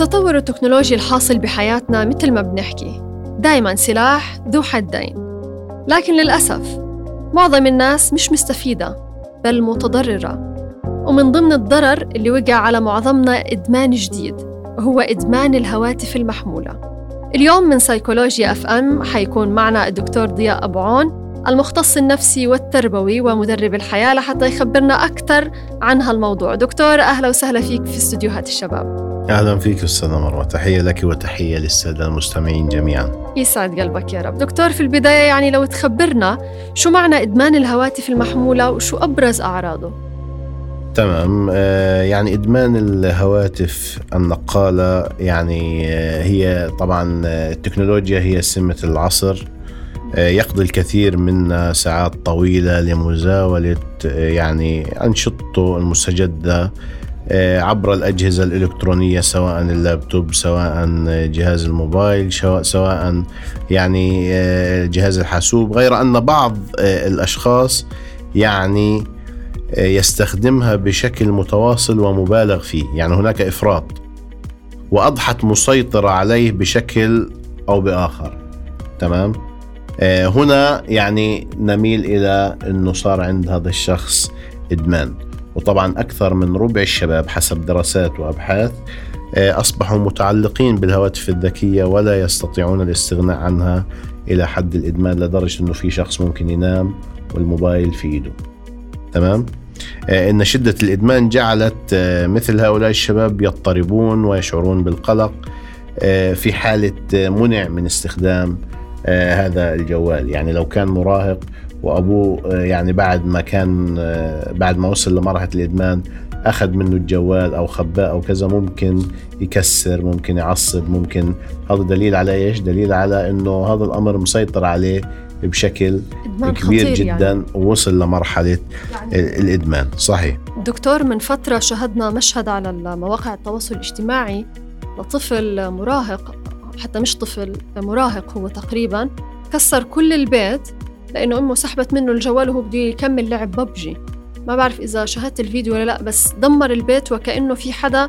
التطور التكنولوجي الحاصل بحياتنا مثل ما بنحكي. دايما سلاح ذو حدين. لكن للأسف معظم الناس مش مستفيدة بل متضررة. ومن ضمن الضرر اللي وقع على معظمنا إدمان جديد وهو إدمان الهواتف المحمولة. اليوم من سيكولوجيا أف أم حيكون معنا الدكتور ضياء أبو عون المختص النفسي والتربوي ومدرب الحياة لحتى يخبرنا أكثر عن هالموضوع. دكتور أهلا وسهلا فيك في استديوهات الشباب. أهلا فيك أستاذة مروة. تحية لك وتحية للسادة المستمعين جميعا. يسعد قلبك يا رب. دكتور في البداية يعني لو تخبرنا شو معنى إدمان الهواتف المحمولة وشو أبرز أعراضه؟ تمام. آه، يعني إدمان الهواتف النقالة يعني آه، هي طبعا آه، التكنولوجيا هي سمة العصر. يقضي الكثير منا ساعات طويلة لمزاولة يعني أنشطته المستجدة. عبر الأجهزة الإلكترونية سواء اللابتوب سواء جهاز الموبايل سواء يعني جهاز الحاسوب غير أن بعض الأشخاص يعني يستخدمها بشكل متواصل ومبالغ فيه. يعني هناك إفراط وأضحت مسيطرة عليه بشكل أو بآخر. تمام؟ آه، هنا يعني نميل إلى أنه صار عند هذا الشخص إدمان. وطبعا أكثر من ربع الشباب حسب دراسات وأبحاث آه، أصبحوا متعلقين بالهواتف الذكية ولا يستطيعون الاستغناء عنها إلى حد الإدمان لدرجة أنه في شخص ممكن ينام والموبايل في إيده. تمام؟ آه، إن شدة الإدمان جعلت آه، مثل هؤلاء الشباب يضطربون ويشعرون بالقلق في حالة منع من استخدام هذا الجوال. يعني لو كان مراهق وأبوه يعني بعد ما كان بعد ما وصل لمرحلة الإدمان أخذ منه الجوال أو خباه أو كذا ممكن يكسر ممكن يعصب ممكن هذا دليل على إيش؟ دليل على إنه هذا الأمر مسيطر عليه بشكل كبير جدا يعني. ووصل لمرحلة يعني الإدمان. صحيح. دكتور من فترة شهدنا مشهد على مواقع التواصل الاجتماعي لطفل مراهق حتى مش طفل مراهق هو تقريبا كسر كل البيت لأنه أمه سحبت منه الجوال وهو بده يكمل لعب ببجي. ما بعرف إذا شاهدت الفيديو ولا لأ بس دمر البيت وكأنه في حدا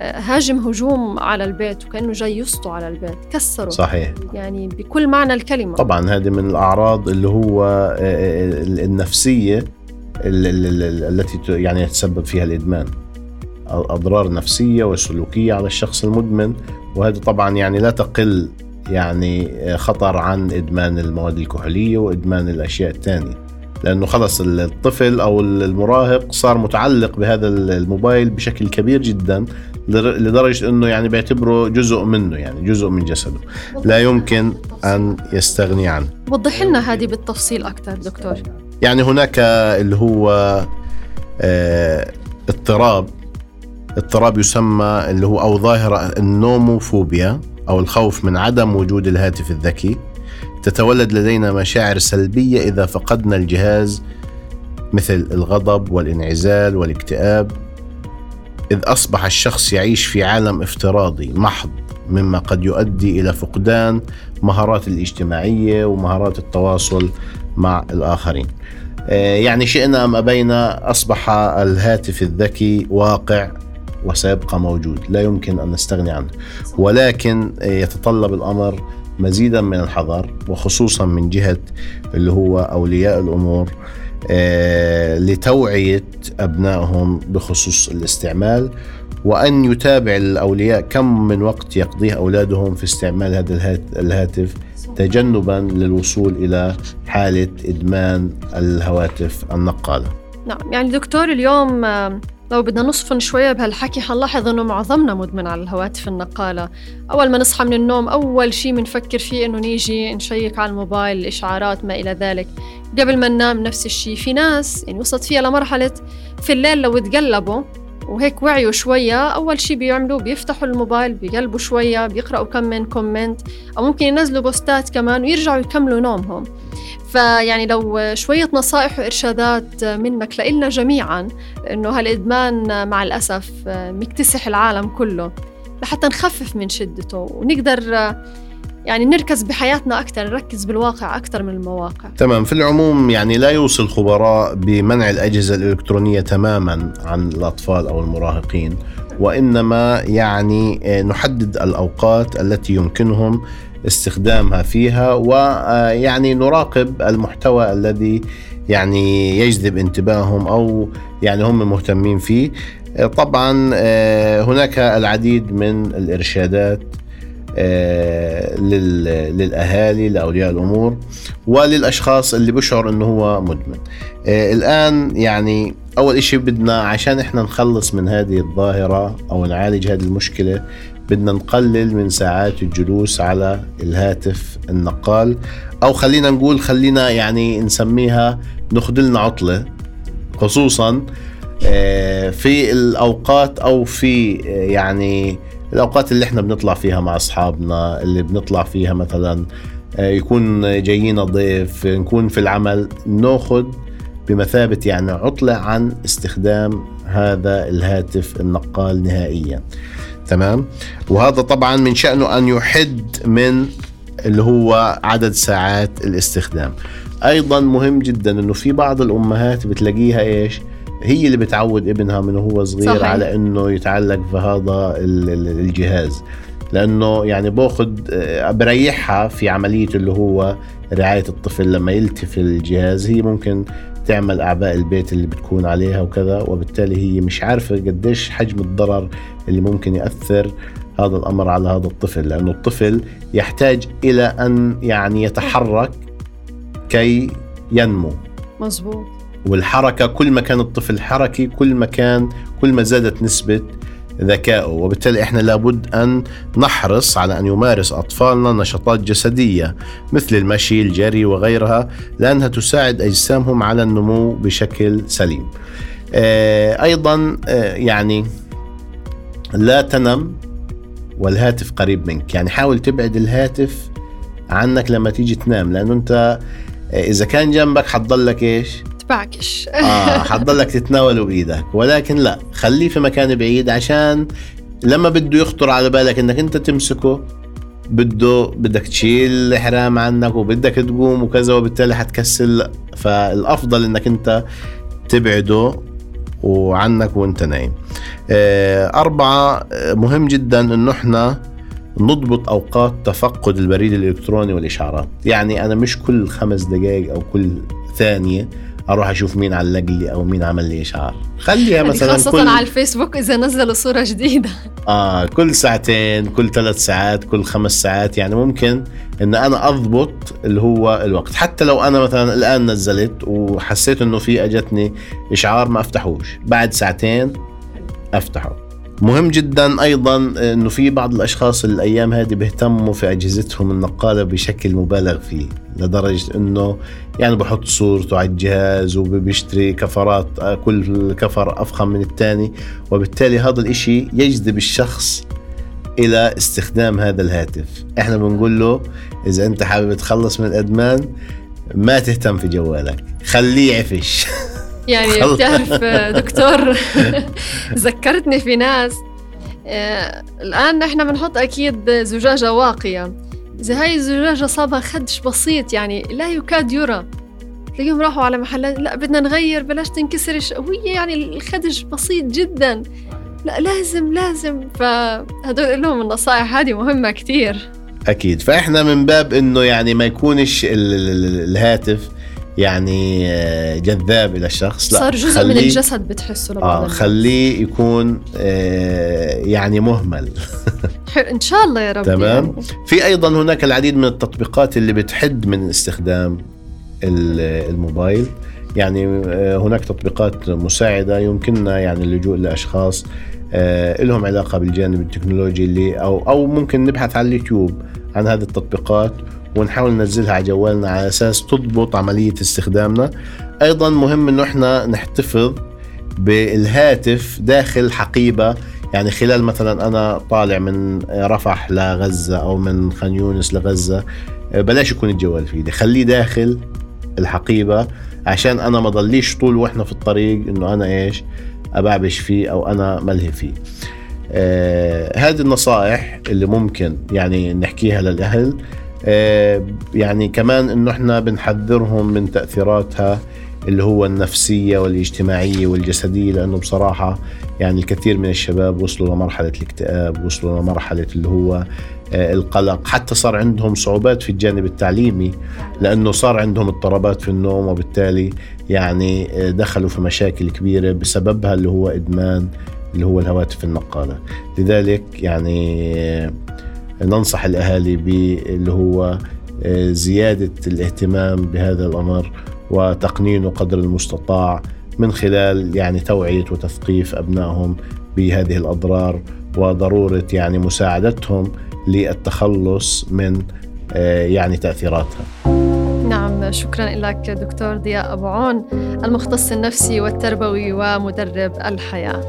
هاجم هجوم على البيت وكأنه جاي يسطو على البيت. كسره صحيح. يعني بكل معنى الكلمة. طبعا هذه من الأعراض اللي هو آه، آه، النفسية التي يعني يتسبب فيها الإدمان. أضرار نفسية وسلوكية على الشخص المدمن وهذا طبعا يعني لا تقل يعني آه، خطر عن إدمان المواد الكحولية وإدمان الأشياء الثانية. لأنه خلص الطفل أو المراهق صار متعلق بهذا الموبايل بشكل كبير جدا لدرجة إنه يعني بيعتبره جزء منه يعني جزء من جسده. لا يمكن أن يستغني عنه. وضح لنا هذه بالتفصيل أكثر دكتور. يعني هناك اللي هو آه اضطراب. اضطراب يسمى اللي هو أو ظاهرة النوموفوبيا. أو الخوف من عدم وجود الهاتف الذكي تتولد لدينا مشاعر سلبية إذا فقدنا الجهاز مثل الغضب والانعزال والاكتئاب إذ أصبح الشخص يعيش في عالم افتراضي محض مما قد يؤدي إلى فقدان مهارات الاجتماعية ومهارات التواصل مع الآخرين. آه، يعني شئنا أم أبينا أصبح الهاتف الذكي واقع وسيبقى موجود لا يمكن أن نستغني عنه ولكن يتطلب الأمر مزيدا من الحذر وخصوصا من جهة اللي هو أولياء الأمور آه، لتوعية أبنائهم بخصوص الاستعمال وأن يتابع الأولياء كم من وقت يقضيه أولادهم في استعمال هذا الهاتف تجنبا للوصول إلى حالة إدمان الهواتف النقالة. نعم يعني دكتور اليوم لو بدنا نصفن شوية بهالحكي حنلاحظ إنه معظمنا مدمن على الهواتف النقالة. أول ما نصحى من النوم أول شيء بنفكر فيه إنه نيجي نشيك على الموبايل الإشعارات ما إلى ذلك. قبل ما ننام نفس الشيء في ناس يعني وصلت فيها لمرحلة في الليل لو تقلبوا وهيك وعيوا شوية أول شيء بيعملوا بيفتحوا الموبايل بيقلبوا شوية بيقرأوا كم من كومنت أو ممكن ينزلوا بوستات كمان ويرجعوا يكملوا نومهم. فيعني لو شوية نصائح وإرشادات منك لإلنا جميعا إنه هالإدمان مع الأسف مكتسح العالم كله لحتى نخفف من شدته ونقدر يعني نركز بحياتنا أكثر نركز بالواقع أكثر من المواقع. تمام. في العموم يعني لا يوصي الخبراء بمنع الأجهزة الإلكترونية تماما عن الأطفال أو المراهقين. وإنما يعني نحدد الأوقات التي يمكنهم استخدامها فيها ويعني نراقب المحتوى الذي يعني يجذب انتباههم أو يعني هم مهتمين فيه. طبعا آه، هناك العديد من الإرشادات آه، للأهالي لأولياء الأمور وللأشخاص اللي بشعر إنه هو مدمن. آه، الآن يعني أول شيء بدنا عشان إحنا نخلص من هذه الظاهرة أو نعالج هذه المشكلة بدنا نقلل من ساعات الجلوس على الهاتف النقال أو خلينا نقول خلينا يعني نسميها ناخذ لنا عطلة. خصوصا آه، في الأوقات أو في آه، يعني الأوقات اللي إحنا بنطلع فيها مع أصحابنا اللي بنطلع فيها مثلا آه، يكون جايين ضيف نكون في العمل ناخذ بمثابة يعني عطلة عن استخدام هذا الهاتف النقال نهائيا. تمام؟ وهذا طبعا من شأنه أن يحد من اللي هو عدد ساعات الاستخدام. أيضا مهم جدا أنه في بعض الأمهات بتلاقيها إيش؟ هي اللي بتعود ابنها من هو صغير صحيح. على إنه يتعلق في هذا الجهاز. لأنه يعني باخذ آه، بريحها في عملية اللي هو رعاية الطفل لما يلتفي الجهاز هي ممكن تعمل أعباء البيت اللي بتكون عليها وكذا وبالتالي هي مش عارفة قديش حجم الضرر اللي ممكن يأثر هذا الأمر على هذا الطفل لأنه الطفل يحتاج إلى أن يعني يتحرك كي ينمو. مزبوط والحركة كل ما كان الطفل حركي كل ما كان كل ما زادت نسبة ذكائه. وبالتالي إحنا لابد أن نحرص على أن يمارس أطفالنا نشاطات جسدية مثل المشي الجري وغيرها لأنها تساعد أجسامهم على النمو بشكل سليم. آه، أيضا آه، يعني لا تنم والهاتف قريب منك. يعني حاول تبعد الهاتف عنك لما تيجي تنام لأنه أنت آه، إذا كان جنبك حتضلك إيش؟ تبعكش آه حتضلك تتناوله بإيدك. ولكن لا خليه في مكان بعيد عشان لما بده يخطر على بالك إنك أنت تمسكه بده بدك تشيل الحرام عنك وبدك تقوم وكذا وبالتالي حتكسل. فالأفضل إنك أنت تبعده وعنك وأنت نايم. آه، أربعة مهم جدا إنه إحنا نضبط أوقات تفقد البريد الإلكتروني والاشعارات يعني أنا مش كل خمس دقائق أو كل ثانية أروح أشوف مين علق لي أو مين عمل لي إشعار. خليها مثلا خاصة كل... على الفيسبوك إذا نزلوا صورة جديدة. آه كل ساعتين كل ثلاث ساعات كل خمس ساعات يعني ممكن إن أنا أضبط اللي هو الوقت. حتى لو أنا مثلا الآن نزلت وحسيت إنه في أجتني إشعار ما أفتحوش. بعد ساعتين أفتحه. مهم جدا أيضا إنه في بعض الأشخاص الأيام هذه بيهتموا في أجهزتهم النقالة بشكل مبالغ فيه لدرجة إنه يعني بحط صورته على الجهاز وبيشتري كفرات كل كفر أفخم من الثاني وبالتالي هذا الإشي يجذب الشخص إلى استخدام هذا الهاتف. إحنا بنقول له إذا أنت حابب تخلص من الإدمان ما تهتم في جوالك خليه يعفش. يعني بتعرف دكتور ذكرتني في ناس آه، الآن نحن بنحط أكيد زجاجة واقية. إذا هاي الزجاجة صابها خدش بسيط يعني لا يكاد يرى. تلاقيهم راحوا على محلات لا بدنا نغير بلاش تنكسر. وهي يعني الخدش بسيط جدا. لا لازم لازم. فهدول لهم النصائح هذه مهمة كتير. أكيد. فإحنا من باب إنه يعني ما يكونش الهاتف يعني آه، جذاب إلى الشخص. لا صار جزء من الجسد بتحسه لبعض آه خليه يكون آه يعني مهمل. إن شاء الله يا رب تمام؟ يعني. في أيضا هناك العديد من التطبيقات اللي بتحد من استخدام الموبايل. يعني آه، هناك تطبيقات مساعدة يمكننا يعني اللجوء لأشخاص آه لهم علاقة بالجانب التكنولوجي اللي أو أو ممكن نبحث على اليوتيوب عن هذه التطبيقات. ونحاول ننزلها على جوالنا على أساس تضبط عملية استخدامنا. أيضا مهم إنه إحنا نحتفظ بالهاتف داخل حقيبة. يعني خلال مثلا أنا طالع من رفح لغزة أو من خان يونس لغزة بلاش يكون الجوال في إيدي. خليه داخل الحقيبة عشان أنا ما ضليش طول وإحنا في الطريق إنه أنا إيش أبعبش فيه أو أنا ملهي فيه. آه هذه النصائح اللي ممكن يعني نحكيها للأهل. يعني كمان إنه إحنا بنحذرهم من تأثيراتها اللي هو النفسية والاجتماعية والجسدية لأنه بصراحة يعني الكثير من الشباب وصلوا لمرحلة الاكتئاب وصلوا لمرحلة اللي هو آه، القلق. حتى صار عندهم صعوبات في الجانب التعليمي لأنه صار عندهم اضطرابات في النوم وبالتالي يعني آه، دخلوا في مشاكل كبيرة بسببها اللي هو إدمان اللي هو الهواتف النقالة. لذلك يعني آه، ننصح الأهالي باللي هو زيادة الاهتمام بهذا الأمر وتقنينه قدر المستطاع من خلال يعني توعية وتثقيف أبنائهم بهذه الأضرار وضرورة يعني مساعدتهم للتخلص من آه، يعني تأثيراتها. نعم شكرا لك دكتور ضياء أبو عون المختص النفسي والتربوي ومدرب الحياة.